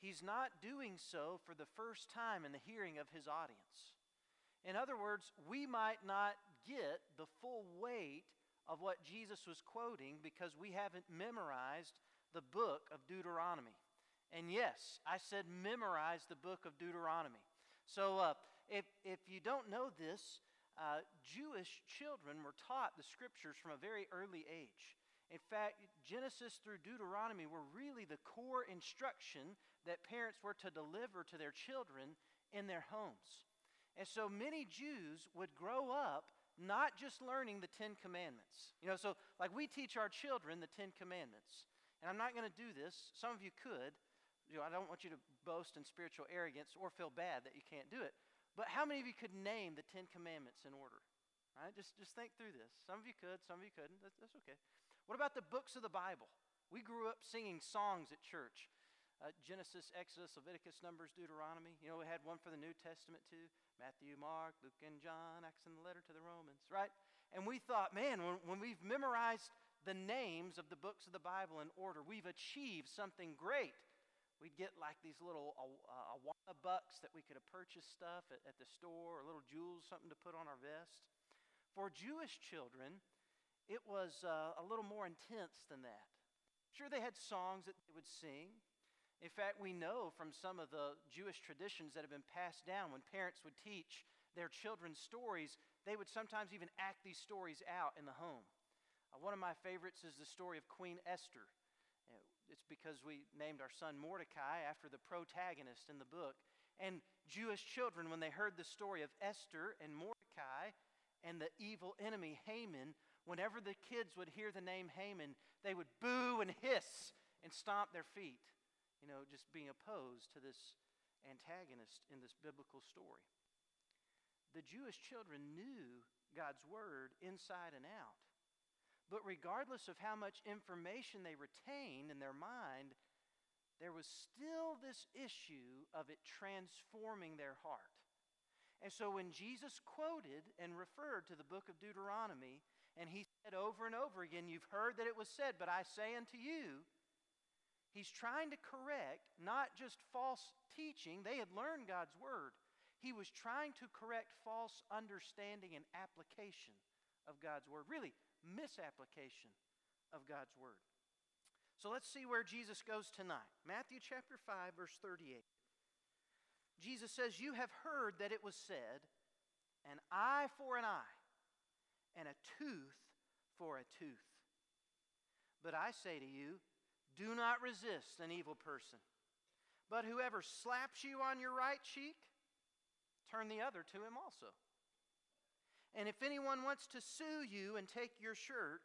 he's not doing so for the first time in the hearing of his audience. In other words, we might not get the full weight of what Jesus was quoting because we haven't memorized the book of Deuteronomy. And yes, I said memorize the book of Deuteronomy. So uh, if, if you don't know this, uh, Jewish children were taught the scriptures from a very early age. In fact, Genesis through Deuteronomy were really the core instruction that parents were to deliver to their children in their homes. And so many Jews would grow up not just learning the Ten Commandments. You know, so like we teach our children the Ten Commandments. And I'm not going to do this. Some of you could. You know, I don't want you to boast in spiritual arrogance or feel bad that you can't do it. But how many of you could name the Ten Commandments in order? Right? Just, just think through this. Some of you could, some of you couldn't. That's, that's okay. What about the books of the Bible? We grew up singing songs at church. Uh, Genesis, Exodus, Leviticus, Numbers, Deuteronomy. You know, we had one for the New Testament too Matthew, Mark, Luke, and John, Acts, and the letter to the Romans, right? And we thought, man, when, when we've memorized the names of the books of the Bible in order, we've achieved something great. We'd get like these little uh, Awana bucks that we could have purchased stuff at, at the store, or little jewels, something to put on our vest. For Jewish children, it was uh, a little more intense than that. Sure, they had songs that they would sing. In fact, we know from some of the Jewish traditions that have been passed down when parents would teach their children stories, they would sometimes even act these stories out in the home. Uh, one of my favorites is the story of Queen Esther. It's because we named our son Mordecai after the protagonist in the book. And Jewish children, when they heard the story of Esther and Mordecai and the evil enemy Haman, whenever the kids would hear the name Haman, they would boo and hiss and stomp their feet, you know, just being opposed to this antagonist in this biblical story. The Jewish children knew God's word inside and out. But regardless of how much information they retained in their mind, there was still this issue of it transforming their heart. And so when Jesus quoted and referred to the book of Deuteronomy, and he said over and over again, You've heard that it was said, but I say unto you, he's trying to correct not just false teaching, they had learned God's word. He was trying to correct false understanding and application of God's word. Really, misapplication of God's word. So let's see where Jesus goes tonight. Matthew chapter 5, verse 38. Jesus says, You have heard that it was said, an eye for an eye, and a tooth for a tooth. But I say to you, do not resist an evil person. But whoever slaps you on your right cheek, turn the other to him also. And if anyone wants to sue you and take your shirt,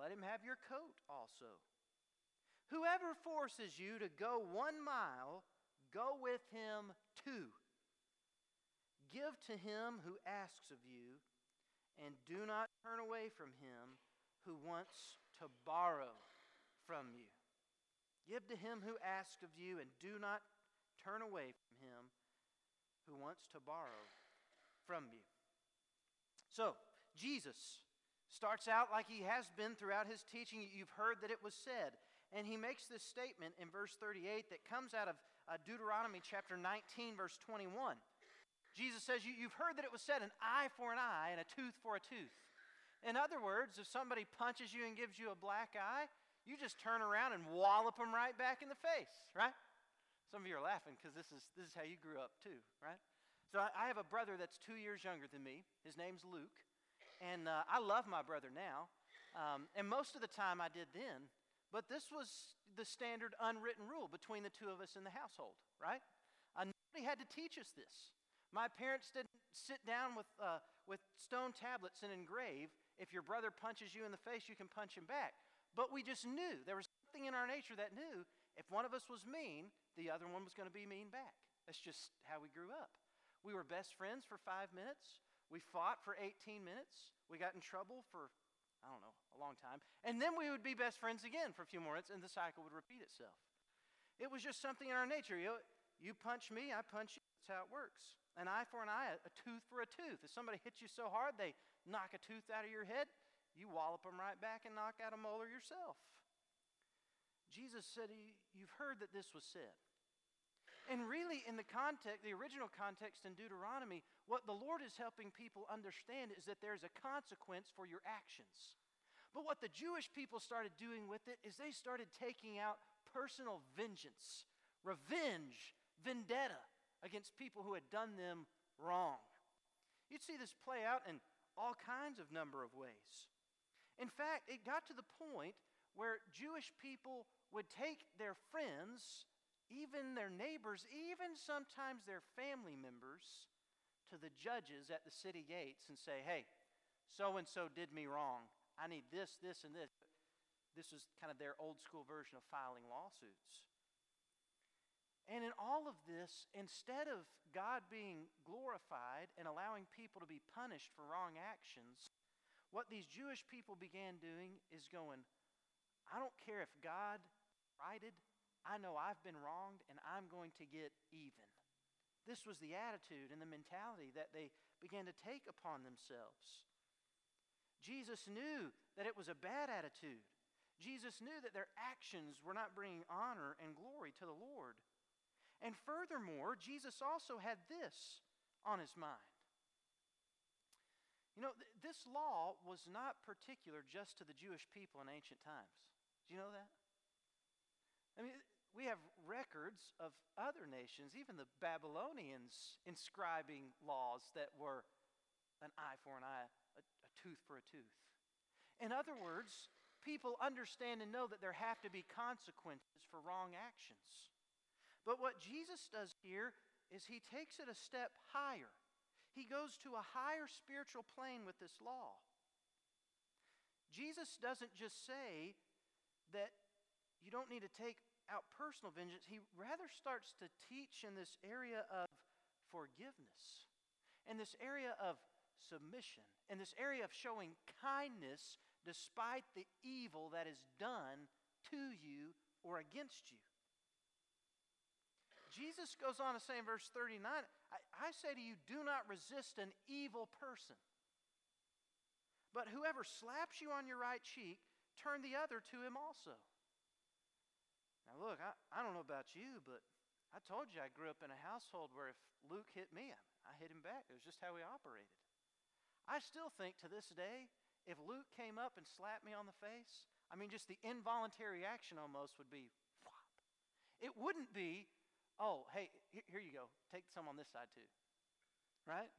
let him have your coat also. Whoever forces you to go one mile, go with him two. Give to him who asks of you, and do not turn away from him who wants to borrow from you. Give to him who asks of you, and do not turn away from him who wants to borrow from you. So, Jesus starts out like he has been throughout his teaching. You've heard that it was said. And he makes this statement in verse 38 that comes out of uh, Deuteronomy chapter 19, verse 21. Jesus says, you, You've heard that it was said, an eye for an eye and a tooth for a tooth. In other words, if somebody punches you and gives you a black eye, you just turn around and wallop them right back in the face, right? Some of you are laughing because this is, this is how you grew up too, right? So I have a brother that's two years younger than me. His name's Luke. And uh, I love my brother now. Um, and most of the time I did then. But this was the standard unwritten rule between the two of us in the household, right? Nobody had to teach us this. My parents didn't sit down with, uh, with stone tablets and engrave if your brother punches you in the face, you can punch him back. But we just knew. There was something in our nature that knew if one of us was mean, the other one was going to be mean back. That's just how we grew up. We were best friends for five minutes. We fought for 18 minutes. We got in trouble for, I don't know, a long time. And then we would be best friends again for a few more minutes, and the cycle would repeat itself. It was just something in our nature. You, you punch me, I punch you. That's how it works. An eye for an eye, a tooth for a tooth. If somebody hits you so hard they knock a tooth out of your head, you wallop them right back and knock out a molar yourself. Jesus said, You've heard that this was said. And really, in the context, the original context in Deuteronomy, what the Lord is helping people understand is that there's a consequence for your actions. But what the Jewish people started doing with it is they started taking out personal vengeance, revenge, vendetta against people who had done them wrong. You'd see this play out in all kinds of number of ways. In fact, it got to the point where Jewish people would take their friends even their neighbors, even sometimes their family members, to the judges at the city gates and say, hey, so and so did me wrong. I need this, this, and this. This is kind of their old school version of filing lawsuits. And in all of this, instead of God being glorified and allowing people to be punished for wrong actions, what these Jewish people began doing is going, I don't care if God righted I know I've been wronged and I'm going to get even. This was the attitude and the mentality that they began to take upon themselves. Jesus knew that it was a bad attitude. Jesus knew that their actions were not bringing honor and glory to the Lord. And furthermore, Jesus also had this on his mind. You know, th- this law was not particular just to the Jewish people in ancient times. Do you know that? I mean, we have records of other nations, even the Babylonians, inscribing laws that were an eye for an eye, a, a tooth for a tooth. In other words, people understand and know that there have to be consequences for wrong actions. But what Jesus does here is he takes it a step higher. He goes to a higher spiritual plane with this law. Jesus doesn't just say that you don't need to take out personal vengeance, he rather starts to teach in this area of forgiveness, in this area of submission, in this area of showing kindness despite the evil that is done to you or against you. Jesus goes on to say in verse 39 I, I say to you, do not resist an evil person. But whoever slaps you on your right cheek, turn the other to him also. Now, look, I, I don't know about you, but I told you I grew up in a household where if Luke hit me, I, hit him back. It was just how we operated. I still think to this day, if Luke came up and slapped me on the face, I mean, just the involuntary action almost would be whop. It wouldn't be, oh, hey, here you go. Take some on this side too. Right?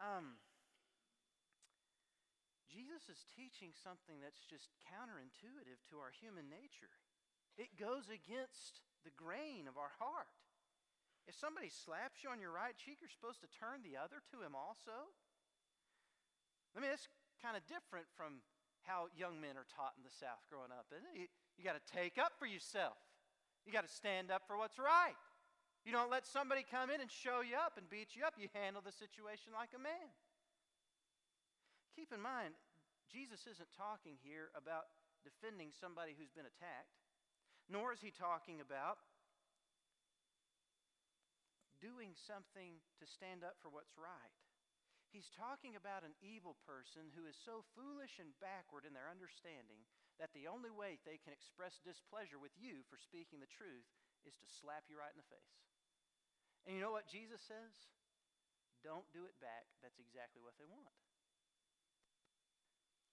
Um, Jesus is teaching something that's just counterintuitive to our human nature. It goes against the grain of our heart. If somebody slaps you on your right cheek, you're supposed to turn the other to him also. I mean, it's kind of different from how young men are taught in the South growing up, isn't it? You, you got to take up for yourself. You got to stand up for what's right. You don't let somebody come in and show you up and beat you up. You handle the situation like a man. Keep in mind, Jesus isn't talking here about defending somebody who's been attacked nor is he talking about doing something to stand up for what's right. He's talking about an evil person who is so foolish and backward in their understanding that the only way they can express displeasure with you for speaking the truth is to slap you right in the face. And you know what Jesus says? Don't do it back. That's exactly what they want.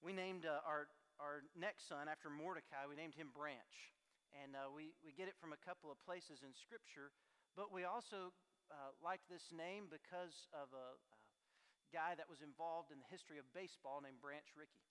We named uh, our, our next son after Mordecai, we named him Branch. And uh, we, we get it from a couple of places in Scripture, but we also uh, like this name because of a, a, guy that was involved in the history of baseball named Branch Rickey.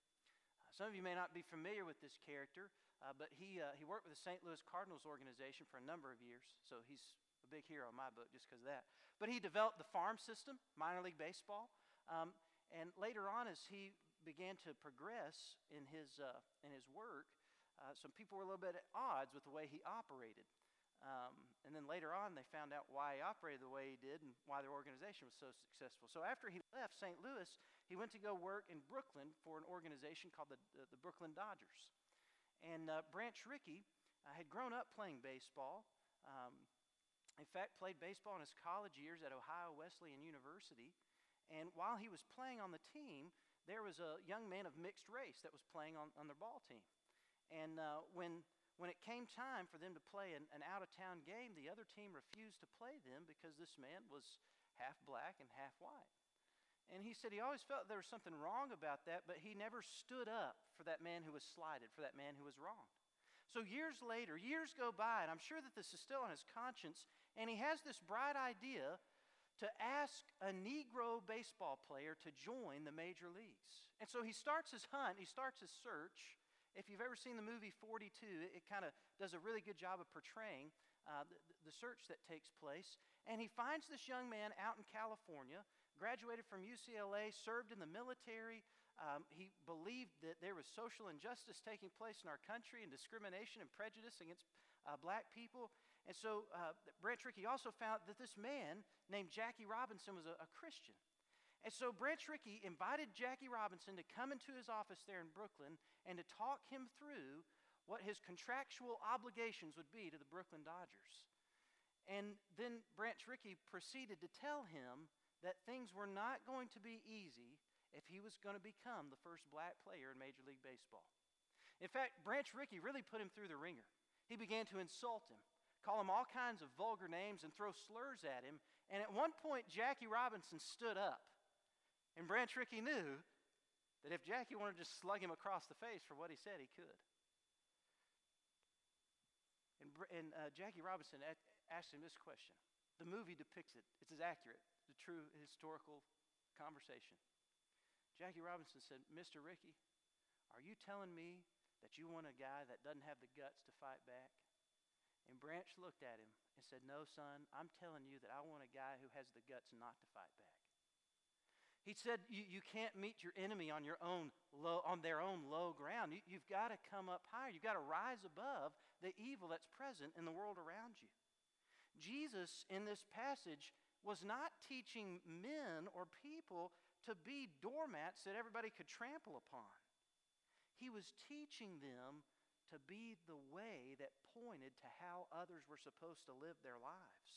Some of you may not be familiar with this character, uh, but he, uh, he worked with the St. Louis Cardinals organization for a number of years, so he's a big hero in my book just because of that. But he developed the farm system, minor league baseball, um, and later on, as he began to progress in his, uh, in his work, uh, some people were a little bit at odds with the way he operated. Um, and then later on, they found out why he operated the way he did and why their organization was so successful. So after he left St. Louis, he went to go work in Brooklyn for an organization called the, the, the Brooklyn Dodgers. And uh, Branch Rickey uh, had grown up playing baseball. Um, in fact, played baseball in his college years at Ohio Wesleyan University. And while he was playing on the team, there was a young man of mixed race that was playing on, on their ball team. And uh, when, when it came time for them to play an, an out of town game, the other team refused to play them because this man was half black and half white. And he said he always felt there was something wrong about that, but he never stood up for that man who was slighted, for that man who was wronged. So years later, years go by, and I'm sure that this is still on his conscience, and he has this bright idea to ask a Negro baseball player to join the major leagues. And so he starts his hunt, he starts his search. If you've ever seen the movie 42, it, it kind of does a really good job of portraying uh, the, the search that takes place. And he finds this young man out in California, graduated from UCLA, served in the military. Um, he believed that there was social injustice taking place in our country and discrimination and prejudice against uh, black people. And so uh, Branch Rickey also found that this man named Jackie Robinson was a, a Christian. And so Branch Rickey invited Jackie Robinson to come into his office there in Brooklyn and to talk him through what his contractual obligations would be to the Brooklyn Dodgers. And then Branch Rickey proceeded to tell him that things were not going to be easy if he was going to become the first black player in Major League Baseball. In fact, Branch Rickey really put him through the ringer. He began to insult him, call him all kinds of vulgar names, and throw slurs at him. And at one point, Jackie Robinson stood up and Branch Rickey knew that if Jackie wanted to slug him across the face for what he said, he could. And, and uh, Jackie Robinson asked him this question. The movie depicts it, it's as accurate, the true historical conversation. Jackie Robinson said, Mr. Rickey, are you telling me that you want a guy that doesn't have the guts to fight back? And Branch looked at him and said, No, son, I'm telling you that I want a guy who has the guts not to fight back. He said, you, you can't meet your enemy on, your own low, on their own low ground. You, you've got to come up higher. You've got to rise above the evil that's present in the world around you. Jesus, in this passage, was not teaching men or people to be doormats that everybody could trample upon. He was teaching them to be the way that pointed to how others were supposed to live their lives.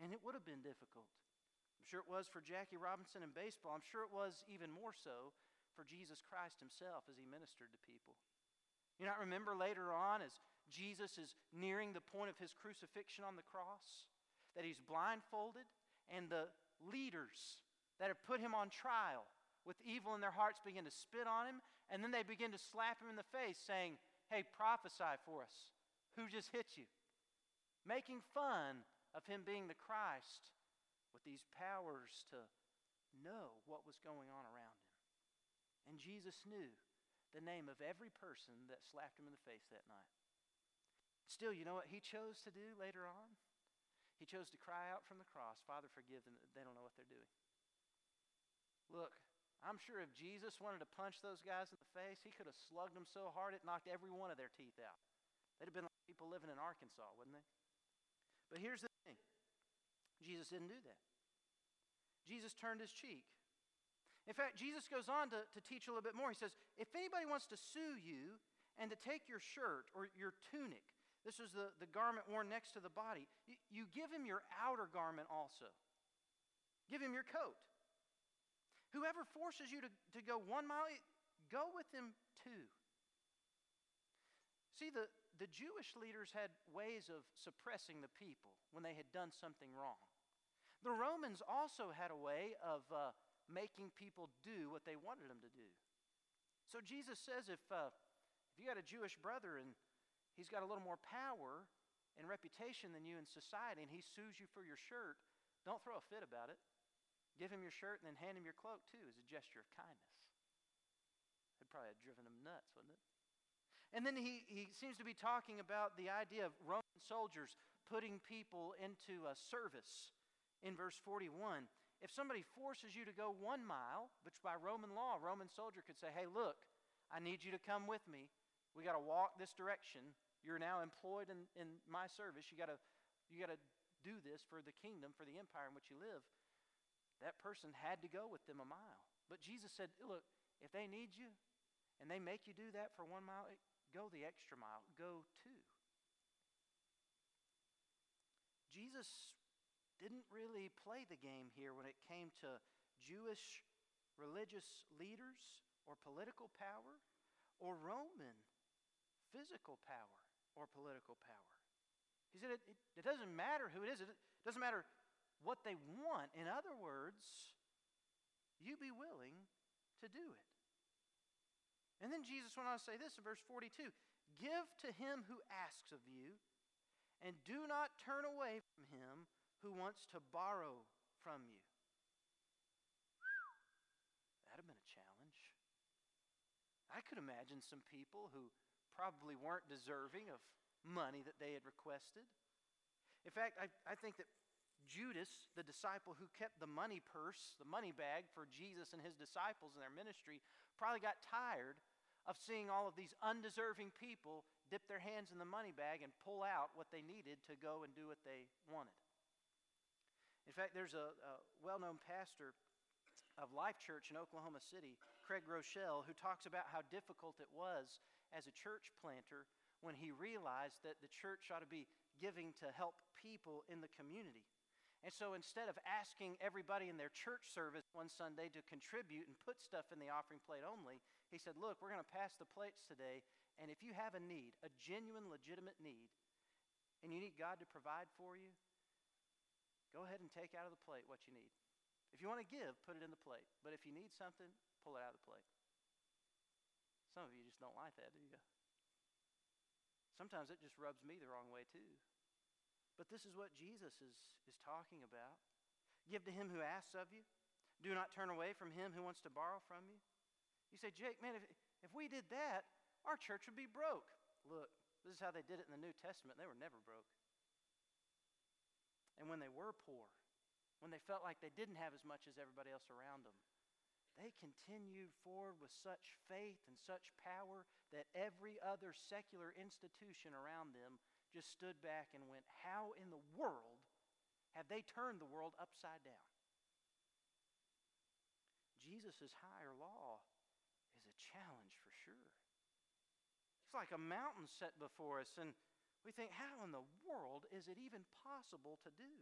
And it would have been difficult. I'm sure it was for Jackie Robinson in baseball. I'm sure it was even more so for Jesus Christ himself as he ministered to people. You not remember later on as Jesus is nearing the point of his crucifixion on the cross that he's blindfolded and the leaders that have put him on trial with evil in their hearts begin to spit on him and then they begin to slap him in the face saying, "Hey, prophesy for us. Who just hit you?" Making fun of him being the Christ with these powers to know what was going on around him. And Jesus knew the name of every person that slapped him in the face that night. Still, you know what he chose to do later on? He chose to cry out from the cross, Father, forgive them. They don't know what they're doing. Look, I'm sure if Jesus wanted to punch those guys in the face, he could have slugged them so hard it knocked every one of their teeth out. They'd have been like people living in Arkansas, wouldn't they? But here's the thing Jesus didn't do that. Jesus turned his cheek. In fact, Jesus goes on to, to teach a little bit more. He says, If anybody wants to sue you and to take your shirt or your tunic, this is the, the garment worn next to the body, you, you give him your outer garment also. Give him your coat. Whoever forces you to, to go one mile, go with him two. See, the, the Jewish leaders had ways of suppressing the people when they had done something wrong. The Romans also had a way of uh, making people do what they wanted them to do. So Jesus says if, uh, if you got a Jewish brother and he's got a little more power and reputation than you in society and he sues you for your shirt, don't throw a fit about it. Give him your shirt and then hand him your cloak too as a gesture of kindness. It probably have driven him nuts, wouldn't it? And then he, he seems to be talking about the idea of Roman soldiers putting people into a service in verse 41. If somebody forces you to go one mile, which by Roman law, a Roman soldier could say, Hey, look, I need you to come with me. We got to walk this direction. You're now employed in, in my service. You got to you got to do this for the kingdom, for the empire in which you live. That person had to go with them a mile. But Jesus said, Look, if they need you and they make you do that for one mile, go the extra mile. Go two. Jesus didn't really play the game here when it came to Jewish religious leaders or political power or Roman physical power or political power. He said it, it, it doesn't matter who it is, it doesn't matter what they want. In other words, you be willing to do it. And then Jesus went on to say this in verse 42 Give to him who asks of you, and do not turn away from him who wants to borrow from you. That'd have been a challenge. I could imagine some people who probably weren't deserving of money that they had requested. In fact, I, I think that Judas, the disciple who kept the money purse, the money bag for Jesus and his disciples in their ministry, probably got tired of seeing all of these undeserving people dip their hands in the money bag and pull out what they needed to go and do what they wanted. In fact, there's a, a well known pastor of Life Church in Oklahoma City, Craig Groeschel, who talks about how difficult it was as a church planter when he realized that the church ought to be giving to help people in the community. And so instead of asking everybody in their church service one Sunday to contribute and put stuff in the offering plate only, he said, Look, we're going to pass the plates today, and if you have a need, a genuine, legitimate need, and you need God to provide for you, go ahead and take out of the plate what you need. If you want to give, put it in the plate. But if you need something, pull it out of the plate. Some of you just don't like that, do you? Sometimes it just rubs me the wrong way, too. But this is what Jesus is, is talking about. Give to him who asks of you. Do not turn away from him who wants to borrow from you. You say, Jake, man, if, if we did that, our church would be broke. Look, this is how they did it in the New Testament. They were never broke. And when they were poor, when they felt like they didn't have as much as everybody else around them, they continued forward with such faith and such power that every other secular institution around them just stood back and went, How in the world have they turned the world upside down? Jesus' higher law is a challenge for sure. It's like a mountain set before us, and we think, How in the world is it even possible to do?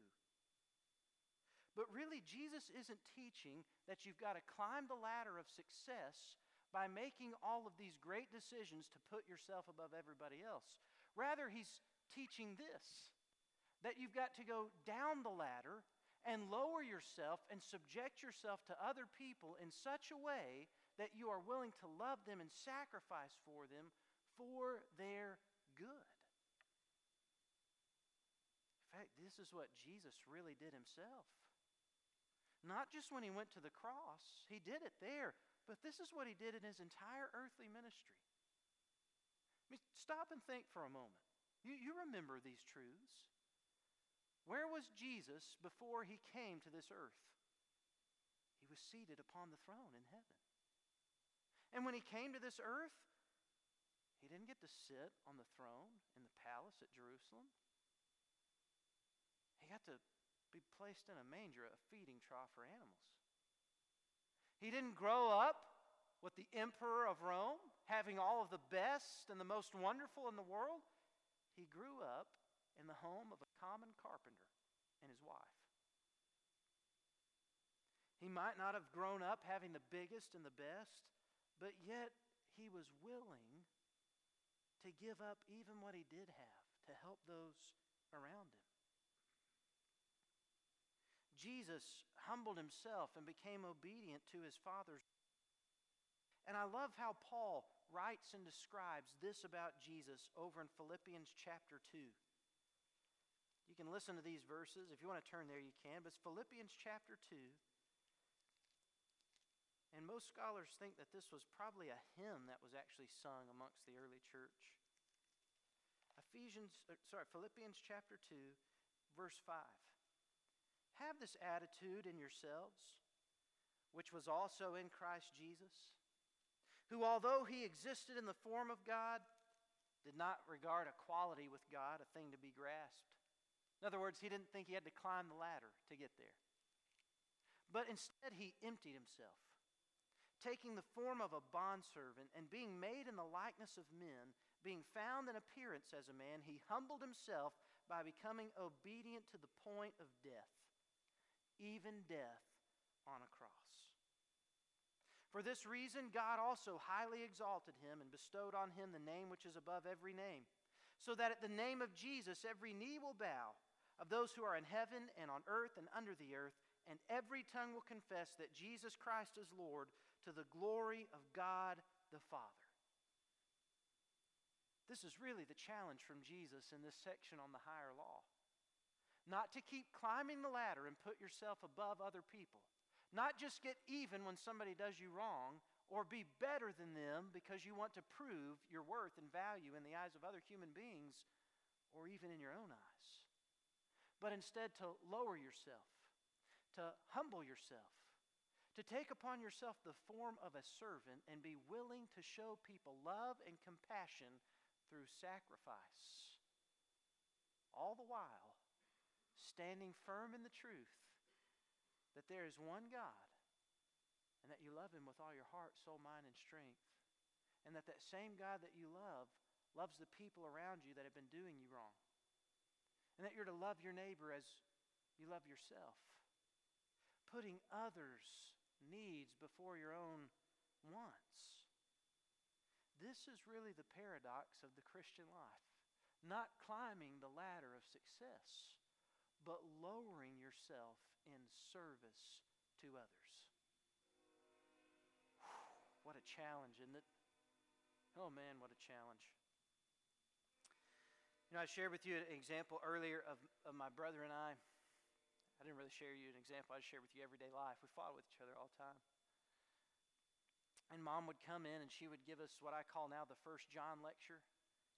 But really, Jesus isn't teaching that you've got to climb the ladder of success by making all of these great decisions to put yourself above everybody else. Rather, he's teaching this that you've got to go down the ladder and lower yourself and subject yourself to other people in such a way that you are willing to love them and sacrifice for them for their good. In fact, this is what Jesus really did himself. Not just when he went to the cross, he did it there, but this is what he did in his entire earthly ministry. I mean, stop and think for a moment. You, you remember these truths. Where was Jesus before he came to this earth? He was seated upon the throne in heaven. And when he came to this earth, he didn't get to sit on the throne in the palace at Jerusalem. He got to be placed in a manger, a feeding trough for animals. He didn't grow up with the emperor of Rome, having all of the best and the most wonderful in the world. He grew up in the home of a common carpenter and his wife. He might not have grown up having the biggest and the best, but yet he was willing to give up even what he did have to help those around him. Jesus humbled himself and became obedient to his Father's. And I love how Paul writes and describes this about Jesus over in Philippians chapter 2. You can listen to these verses. If you want to turn there, you can. But it's Philippians chapter 2. And most scholars think that this was probably a hymn that was actually sung amongst the early church. Ephesians, uh, sorry, Philippians chapter 2, verse 5. Have this attitude in yourselves, which was also in Christ Jesus who, although he existed in the form of God, did not regard equality with God a thing to be grasped. In other words, he didn't think he had to climb the ladder to get there. But instead, he emptied himself, taking the form of a bondservant and being made in the likeness of men, being found in appearance as a man, he humbled himself by becoming obedient to the point of death, even death on a cross. For this reason, God also highly exalted him and bestowed on him the name which is above every name, so that at the name of Jesus every knee will bow, of those who are in heaven and on earth and under the earth, and every tongue will confess that Jesus Christ is Lord to the glory of God the Father. This is really the challenge from Jesus in this section on the higher law. Not to keep climbing the ladder and put yourself above other people not just get even when somebody does you wrong or be better than them because you want to prove your worth and value in the eyes of other human beings or even in your own eyes. But instead to lower yourself, to humble yourself, to take upon yourself the form of a servant and be willing to show people love and compassion through sacrifice. All the while, standing firm in the truth that there is one God and that you love him with all your heart, soul, mind, and strength. And that that same God that you love loves the people around you that have been doing you wrong. And that you're to love your neighbor as you love yourself. Putting others' needs before your own wants. This is really the paradox of the Christian life. Not climbing the ladder of success, but lowering yourself in service to others. Whew, what a challenge, isn't it? Oh man, what a challenge. You know, I shared with you an example earlier of, of my brother and I. I didn't really share you an example, I shared with you everyday life. We fought with each other all the time. And mom would come in and she would give us what I call now the first John lecture.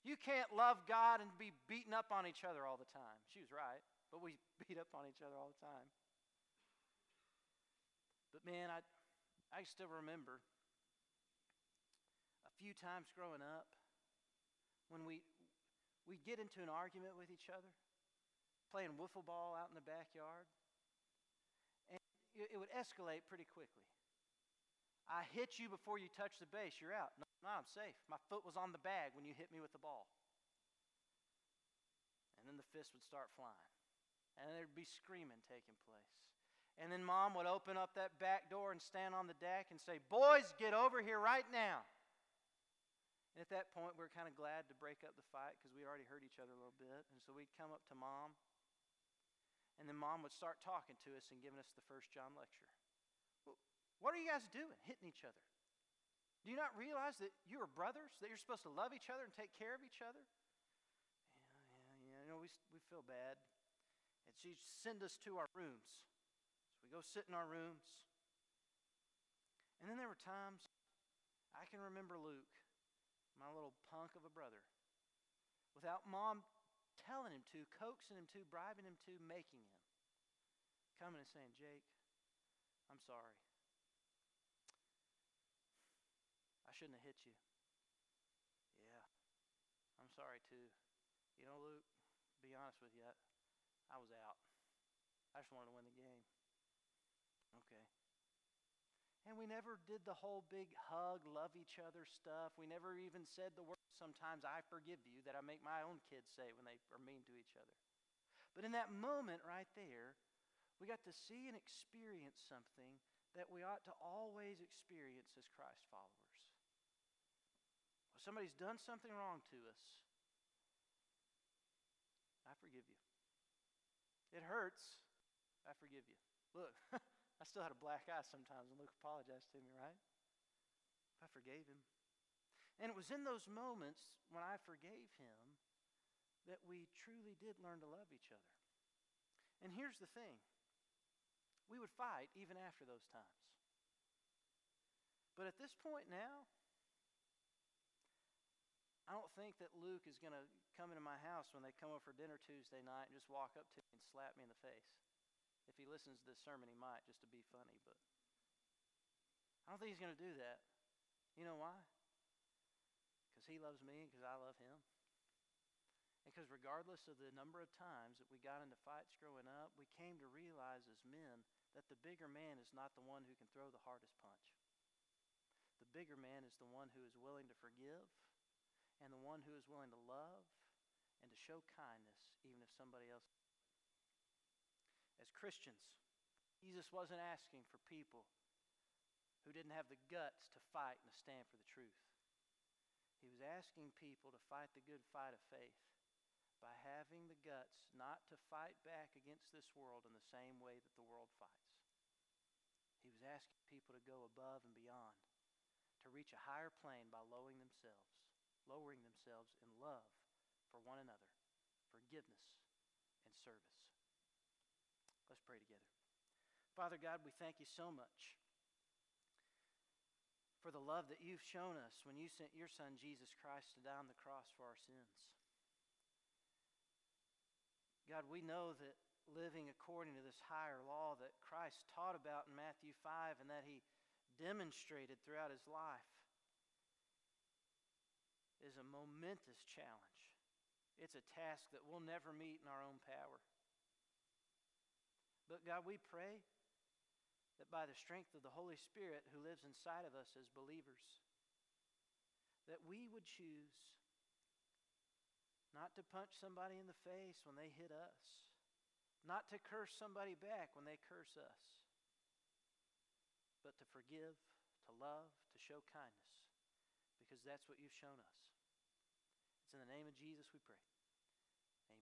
You can't love God and be beating up on each other all the time. She was right, but we beat up on each other all the time. But man, I, I still remember a few times growing up when we, we'd get into an argument with each other, playing wiffle ball out in the backyard, and it, would escalate pretty quickly. I hit you before you touch the base, you're out. No, no, I'm safe. My foot was on the bag when you hit me with the ball. And then the fist would start flying. And there'd be screaming taking place. And then mom would open up that back door and stand on the deck and say, Boys, get over here right now. And at that point, we were kind of glad to break up the fight because we already hurt each other a little bit. And so we'd come up to mom. And then mom would start talking to us and giving us the first John lecture. What are you guys doing, hitting each other? Do you not realize that you are brothers, that you're supposed to love each other and take care of each other? Yeah, yeah, yeah. You know, we, we feel bad. And she'd send us to our rooms. We go sit in our rooms. And then there were times I can remember Luke, my little punk of a brother, without mom telling him to, coaxing him to, bribing him to, making him, coming and saying, Jake, I'm sorry. I shouldn't have hit you. Yeah, I'm sorry too. You know, Luke, be honest with you, I was out. I just wanted to win the game. Okay. And we never did the whole big hug, love each other stuff. We never even said the word, sometimes I forgive you, that I make my own kids say when they are mean to each other. But in that moment right there, we got to see and experience something that we ought to always experience as Christ followers. When somebody's done something wrong to us, I forgive you. It hurts. I forgive you. Look, I still had a black eye sometimes when Luke apologized to me, right? I forgave him. And it was in those moments when I forgave him that we truly did learn to love each other. And here's the thing we would fight even after those times. But at this point now, I don't think that Luke is going to come into my house when they come over for dinner Tuesday night and just walk up to me and slap me in the face. If he listens to this sermon, he might just to be funny, but I don't think he's going to do that. You know why? Because he loves me and because I love him. And because regardless of the number of times that we got into fights growing up, we came to realize as men that the bigger man is not the one who can throw the hardest punch. The bigger man is the one who is willing to forgive and the one who is willing to love and to show kindness even if somebody else as Christians, Jesus wasn't asking for people who didn't have the guts to fight and to stand for the truth. He was asking people to fight the good fight of faith by having the guts not to fight back against this world in the same way that the world fights. He was asking people to go above and beyond, to reach a higher plane by lowering themselves, lowering themselves in love for one another, forgiveness, and service. Let's pray together. Father God, we thank you so much for the love that you've shown us when you sent your Son, Jesus Christ, to die on the cross for our sins. God, we know that living according to this higher law that Christ taught about in Matthew 5 and that he demonstrated throughout his life is a momentous challenge. It's a task that we'll never meet in our own power. But God, we pray that by the strength of the Holy Spirit who lives inside of us as believers, that we would choose not to punch somebody in the face when they hit us, not to curse somebody back when they curse us, but to forgive, to love, to show kindness, because that's what you've shown us. It's in the name of Jesus we pray.